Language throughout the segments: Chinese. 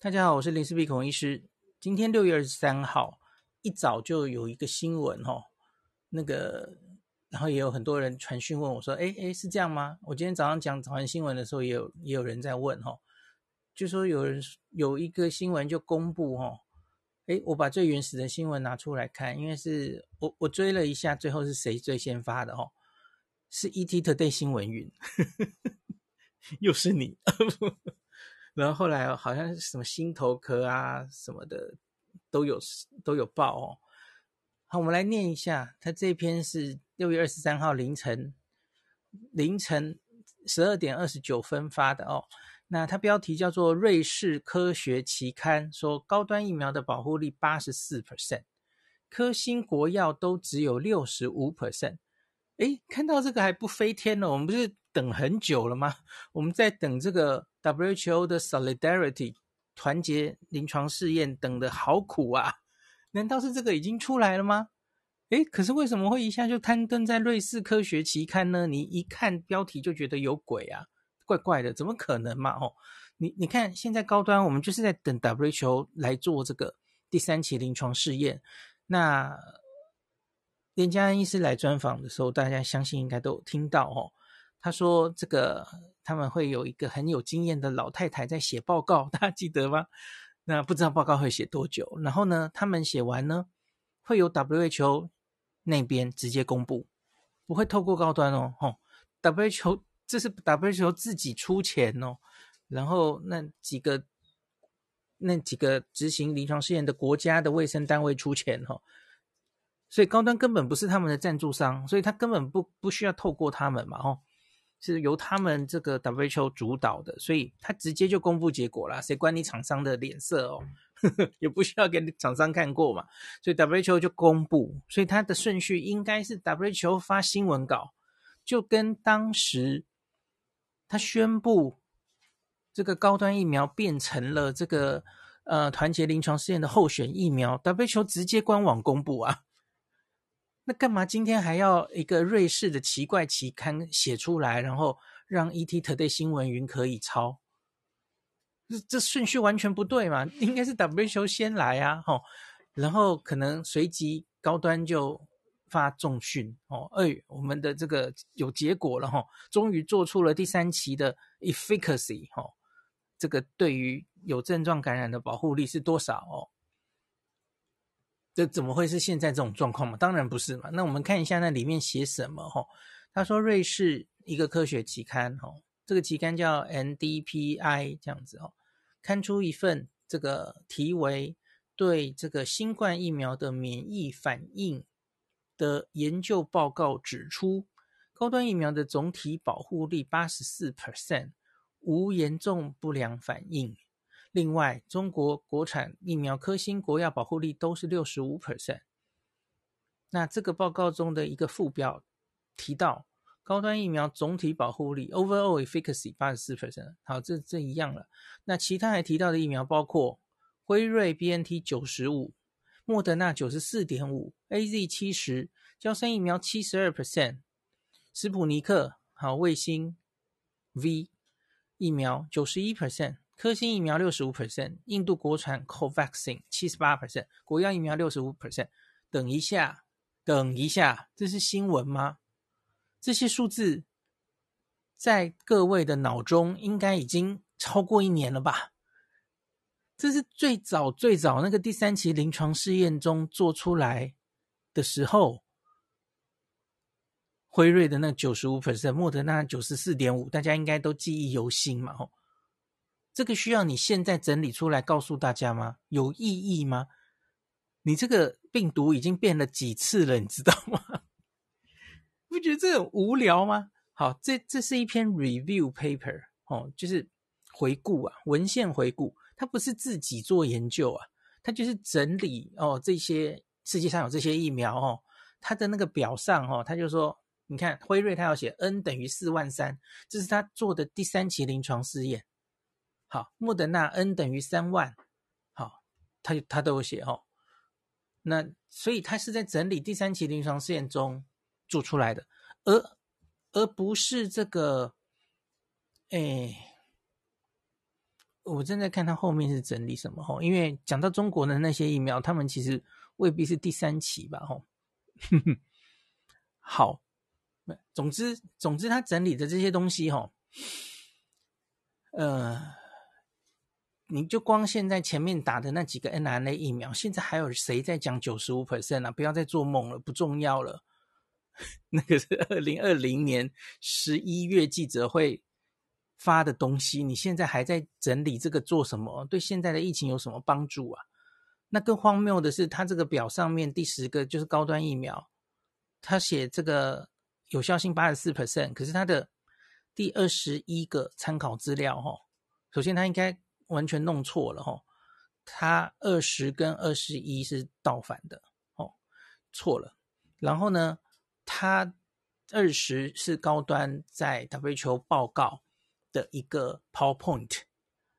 大家好，我是林氏璧孔医师。今天六月二十三号一早就有一个新闻哦，那个然后也有很多人传讯问我说：“哎哎，是这样吗？”我今天早上讲早安新闻的时候，也有也有人在问哦，就说有人有一个新闻就公布哦，哎，我把最原始的新闻拿出来看，因为是我我追了一下，最后是谁最先发的哦？是 ET Today 新闻云，又是你。然后后来好像是什么心头壳啊什么的都有都有报哦。好，我们来念一下，他这篇是六月二十三号凌晨凌晨十二点二十九分发的哦。那它标题叫做《瑞士科学期刊》说高端疫苗的保护力八十四 percent，科兴国药都只有六十五 percent。诶，看到这个还不飞天了？我们不是等很久了吗？我们在等这个。WHO 的 Solidarity 团结临床试验等的好苦啊！难道是这个已经出来了吗？诶，可是为什么会一下就刊登在瑞士科学期刊呢？你一看标题就觉得有鬼啊，怪怪的，怎么可能嘛？哦，你你看现在高端，我们就是在等 WHO 来做这个第三期临床试验。那连家安医师来专访的时候，大家相信应该都有听到哦。他说这个。他们会有一个很有经验的老太太在写报告，大家记得吗？那不知道报告会写多久。然后呢，他们写完呢，会由 WHO 那边直接公布，不会透过高端哦。吼，WHO 这是 WHO 自己出钱哦。然后那几个那几个执行临床试验的国家的卫生单位出钱哦。所以高端根本不是他们的赞助商，所以他根本不不需要透过他们嘛。吼。是由他们这个 WHO 主导的，所以他直接就公布结果了，谁管你厂商的脸色哦，呵呵，也不需要给厂商看过嘛，所以 WHO 就公布，所以它的顺序应该是 WHO 发新闻稿，就跟当时他宣布这个高端疫苗变成了这个呃团结临床试验的候选疫苗，WHO 直接官网公布啊。那干嘛今天还要一个瑞士的奇怪期刊写出来，然后让 ET Today 新闻云可以抄？这这顺序完全不对嘛？应该是 WHO 先来啊，吼，然后可能随即高端就发重讯哦，哎，我们的这个有结果了哈，终于做出了第三期的 efficacy 哈，这个对于有症状感染的保护力是多少哦？这怎么会是现在这种状况嘛？当然不是嘛。那我们看一下那里面写什么哈。他说瑞士一个科学期刊哈，这个期刊叫 NDPI 这样子哦，刊出一份这个题为对这个新冠疫苗的免疫反应的研究报告指出，高端疫苗的总体保护力八十四 percent，无严重不良反应。另外，中国国产疫苗科兴、国药保护力都是六十五 percent。那这个报告中的一个附表提到，高端疫苗总体保护力 （overall efficacy） 八十四 percent。好，这这一样了。那其他还提到的疫苗包括辉瑞 BNT 九十五、莫德纳九十四点五、AZ 七十、娇生疫苗七十二 percent、斯普尼克好卫星 V 疫苗九十一 percent。科兴疫苗六十五 percent，印度国产 Covaxin 七十八 percent，国药疫苗六十五 percent。等一下，等一下，这是新闻吗？这些数字在各位的脑中应该已经超过一年了吧？这是最早最早那个第三期临床试验中做出来的时候，辉瑞的那九十五 percent，莫德纳九十四点五，大家应该都记忆犹新嘛？吼。这个需要你现在整理出来告诉大家吗？有意义吗？你这个病毒已经变了几次了，你知道吗？不觉得这很无聊吗？好，这这是一篇 review paper 哦，就是回顾啊，文献回顾，它不是自己做研究啊，它就是整理哦，这些世界上有这些疫苗哦，它的那个表上哦，他就说，你看辉瑞他要写 N 等于四万三，这是他做的第三期临床试验。好，莫德纳 N 等于三万，好，他他都有写哦。那所以他是在整理第三期临床试验中做出来的，而而不是这个，哎，我正在看他后面是整理什么吼，因为讲到中国的那些疫苗，他们其实未必是第三期吧吼。好，总之总之他整理的这些东西吼，呃，你就光现在前面打的那几个 mRNA 疫苗，现在还有谁在讲九十五 percent 啊？不要再做梦了，不重要了。那个是二零二零年十一月记者会发的东西，你现在还在整理这个做什么？对现在的疫情有什么帮助啊？那更荒谬的是，他这个表上面第十个就是高端疫苗，他写这个有效性八十四 percent，可是他的第二十一个参考资料，哈，首先他应该完全弄错了，哈，他二十跟二十一是倒反的，哦，错了，然后呢？他二十是高端在 WHO 报告的一个 PowerPoint，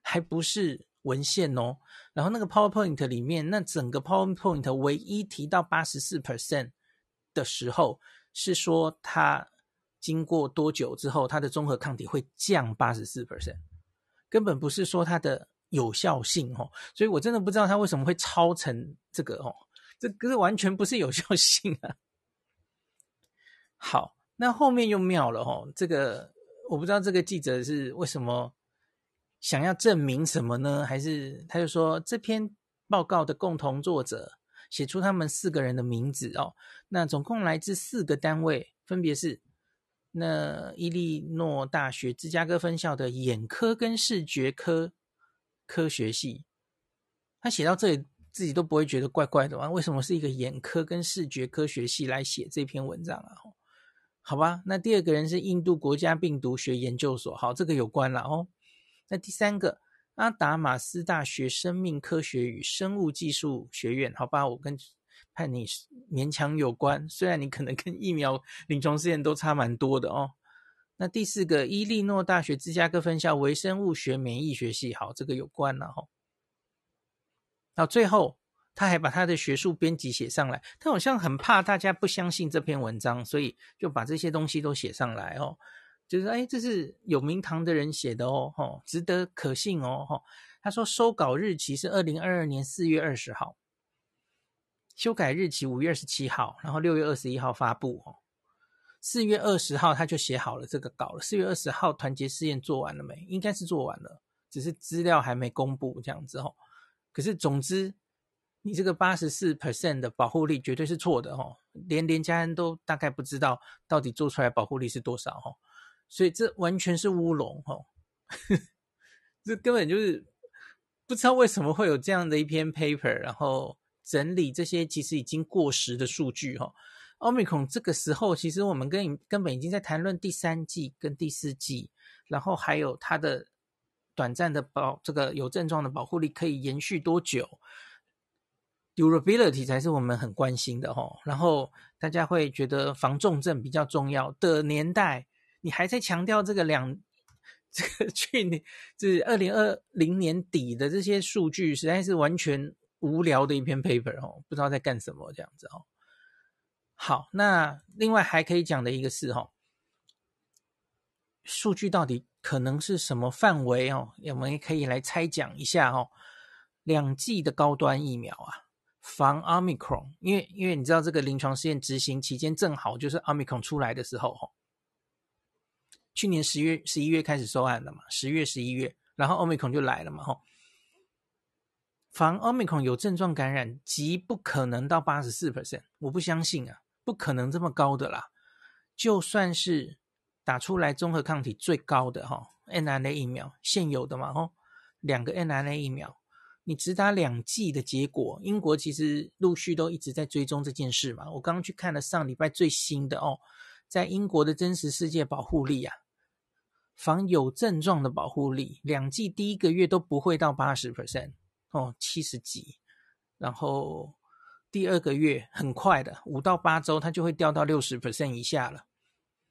还不是文献哦。然后那个 PowerPoint 里面，那整个 PowerPoint 唯一提到八十四 percent 的时候，是说它经过多久之后，它的综合抗体会降八十四 percent，根本不是说它的有效性哦。所以我真的不知道它为什么会抄成这个哦，这个完全不是有效性啊。好，那后面又妙了哦。这个我不知道，这个记者是为什么想要证明什么呢？还是他就说这篇报告的共同作者写出他们四个人的名字哦。那总共来自四个单位，分别是那伊利诺大学芝加哥分校的眼科跟视觉科科学系。他写到这里自己都不会觉得怪怪的吗？为什么是一个眼科跟视觉科学系来写这篇文章啊？好吧，那第二个人是印度国家病毒学研究所，好，这个有关了哦。那第三个，阿达马斯大学生命科学与生物技术学院，好吧，我跟判你勉强有关，虽然你可能跟疫苗临床试验都差蛮多的哦。那第四个，伊利诺大学芝加哥分校微生物学免疫学系，好，这个有关了哈。到最后。他还把他的学术编辑写上来，他好像很怕大家不相信这篇文章，所以就把这些东西都写上来哦，就是哎，这是有名堂的人写的哦，吼，值得可信哦，吼。他说收稿日期是二零二二年四月二十号，修改日期五月二十七号，然后六月二十一号发布哦。四月二十号他就写好了这个稿了。四月二十号团结试验做完了没？应该是做完了，只是资料还没公布这样子哦。可是总之。你这个八十四 percent 的保护力绝对是错的哦，连连家人都大概不知道到底做出来保护力是多少哦，所以这完全是乌龙哦，这根本就是不知道为什么会有这样的一篇 paper，然后整理这些其实已经过时的数据哈。Omicron 这个时候其实我们跟根本已经在谈论第三季跟第四季，然后还有它的短暂的保这个有症状的保护力可以延续多久。Durability 才是我们很关心的哦，然后大家会觉得防重症比较重要的年代，你还在强调这个两这个去年就是二零二零年底的这些数据，实在是完全无聊的一篇 paper 哦，不知道在干什么这样子哦。好，那另外还可以讲的一个是哦，数据到底可能是什么范围哦？我们也可以来猜讲一下哦。两剂的高端疫苗啊。防 Omicron，因为因为你知道这个临床试验执行期间正好就是 Omicron 出来的时候，哦，去年十月十一月开始收案了嘛，十月十一月，然后 Omicron 就来了嘛，哈，防 Omicron 有症状感染极不可能到八十四 percent，我不相信啊，不可能这么高的啦，就算是打出来综合抗体最高的哈，n R N A 疫苗现有的嘛，哈，两个 n R N A 疫苗。你只打两剂的结果，英国其实陆续都一直在追踪这件事嘛。我刚刚去看了上礼拜最新的哦，在英国的真实世界保护力啊，防有症状的保护力，两剂第一个月都不会到八十 percent 哦，七十几，然后第二个月很快的五到八周，它就会掉到六十 percent 以下了。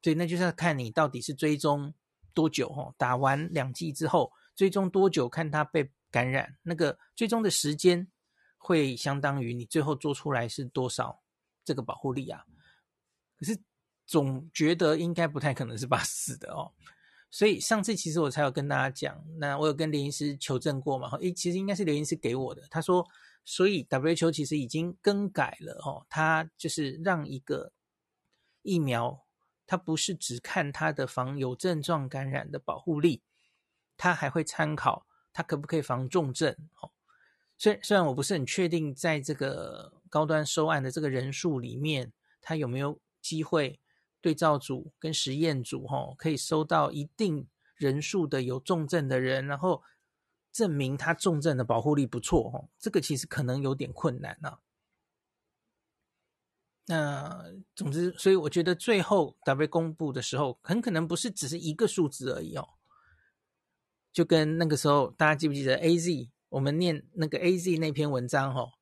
对，那就是要看你到底是追踪多久哦，打完两剂之后追踪多久，看它被。感染那个最终的时间会相当于你最后做出来是多少这个保护力啊？可是总觉得应该不太可能是八十四的哦，所以上次其实我才有跟大家讲，那我有跟刘医师求证过嘛？哈诶，其实应该是刘医师给我的，他说，所以 WHO 其实已经更改了哦，他就是让一个疫苗，它不是只看它的防有症状感染的保护力，它还会参考它可不可以防重症哦。虽虽然我不是很确定，在这个高端收案的这个人数里面，它有没有机会对照组跟实验组哈，可以收到一定人数的有重症的人，然后证明他重症的保护力不错哈，这个其实可能有点困难啊。那总之，所以我觉得最后 W 公布的时候，很可能不是只是一个数字而已哦，就跟那个时候大家记不记得 AZ？我们念那个 AZ 那篇文章哈，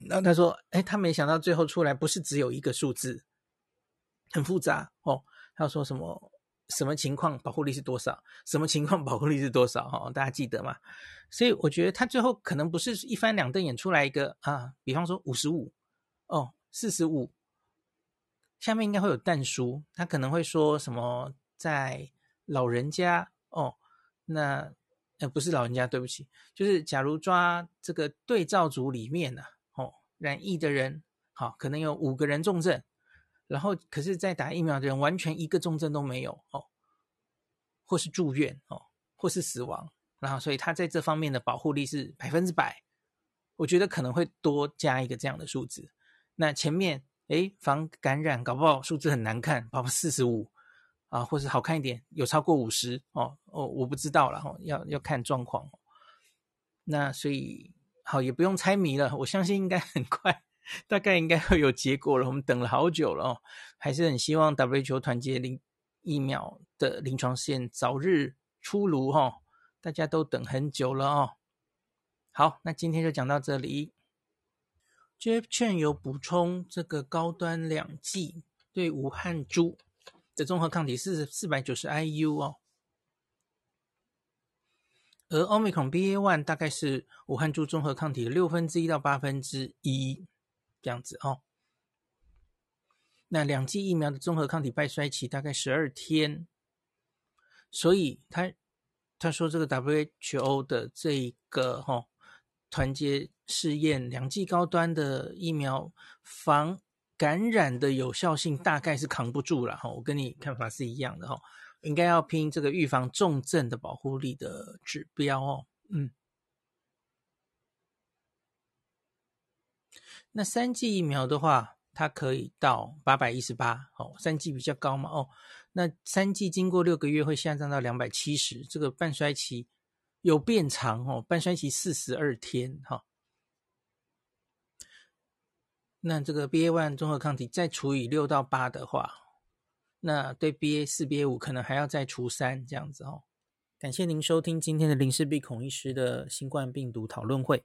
然后他说，哎，他没想到最后出来不是只有一个数字，很复杂哦。他说什么什么情况保护力是多少？什么情况 保护力是多少？哈，大家记得吗？所以我觉得他最后可能不是一翻两瞪眼出来一个啊，比方说五十五哦，四十五，下面应该会有但书，他可能会说什么在老人家哦，那。呃，不是老人家，对不起，就是假如抓这个对照组里面呢、哦，染疫的人，好、哦，可能有五个人重症，然后可是，在打疫苗的人完全一个重症都没有，哦，或是住院，哦，或是死亡，然后所以他在这方面的保护力是百分之百，我觉得可能会多加一个这样的数字。那前面，诶，防感染搞不好数字很难看，包括四十五。啊，或是好看一点，有超过五十哦哦，我不知道了哈、哦，要要看状况。那所以好也不用猜谜了，我相信应该很快，大概应该会有结果了。我们等了好久了哦，还是很希望 WHO 团结临疫苗的临床试验早日出炉哈、哦，大家都等很久了哦。好，那今天就讲到这里。Jeff Chen 有补充这个高端两剂对武汉株。的综合抗体是四百九十 IU 哦，而 Omicron BA.1 大概是武汉株综合抗体的六分之一到八分之一这样子哦。那两剂疫苗的综合抗体半衰期大概十二天，所以他他说这个 WHO 的这个哈、哦、团结试验两剂高端的疫苗防。感染的有效性大概是扛不住了哈，我跟你看法是一样的哈，应该要拼这个预防重症的保护力的指标哦，嗯。那三剂疫苗的话，它可以到八百一十八，哦，三剂比较高嘛，哦，那三剂经过六个月会下降到两百七十，这个半衰期有变长哦，半衰期四十二天哈。那这个 BA one 综合抗体再除以六到八的话，那对 BA 四、BA 五可能还要再除三这样子哦。感谢您收听今天的林氏璧孔医师的新冠病毒讨论会。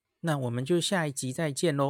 那我们就下一集再见喽。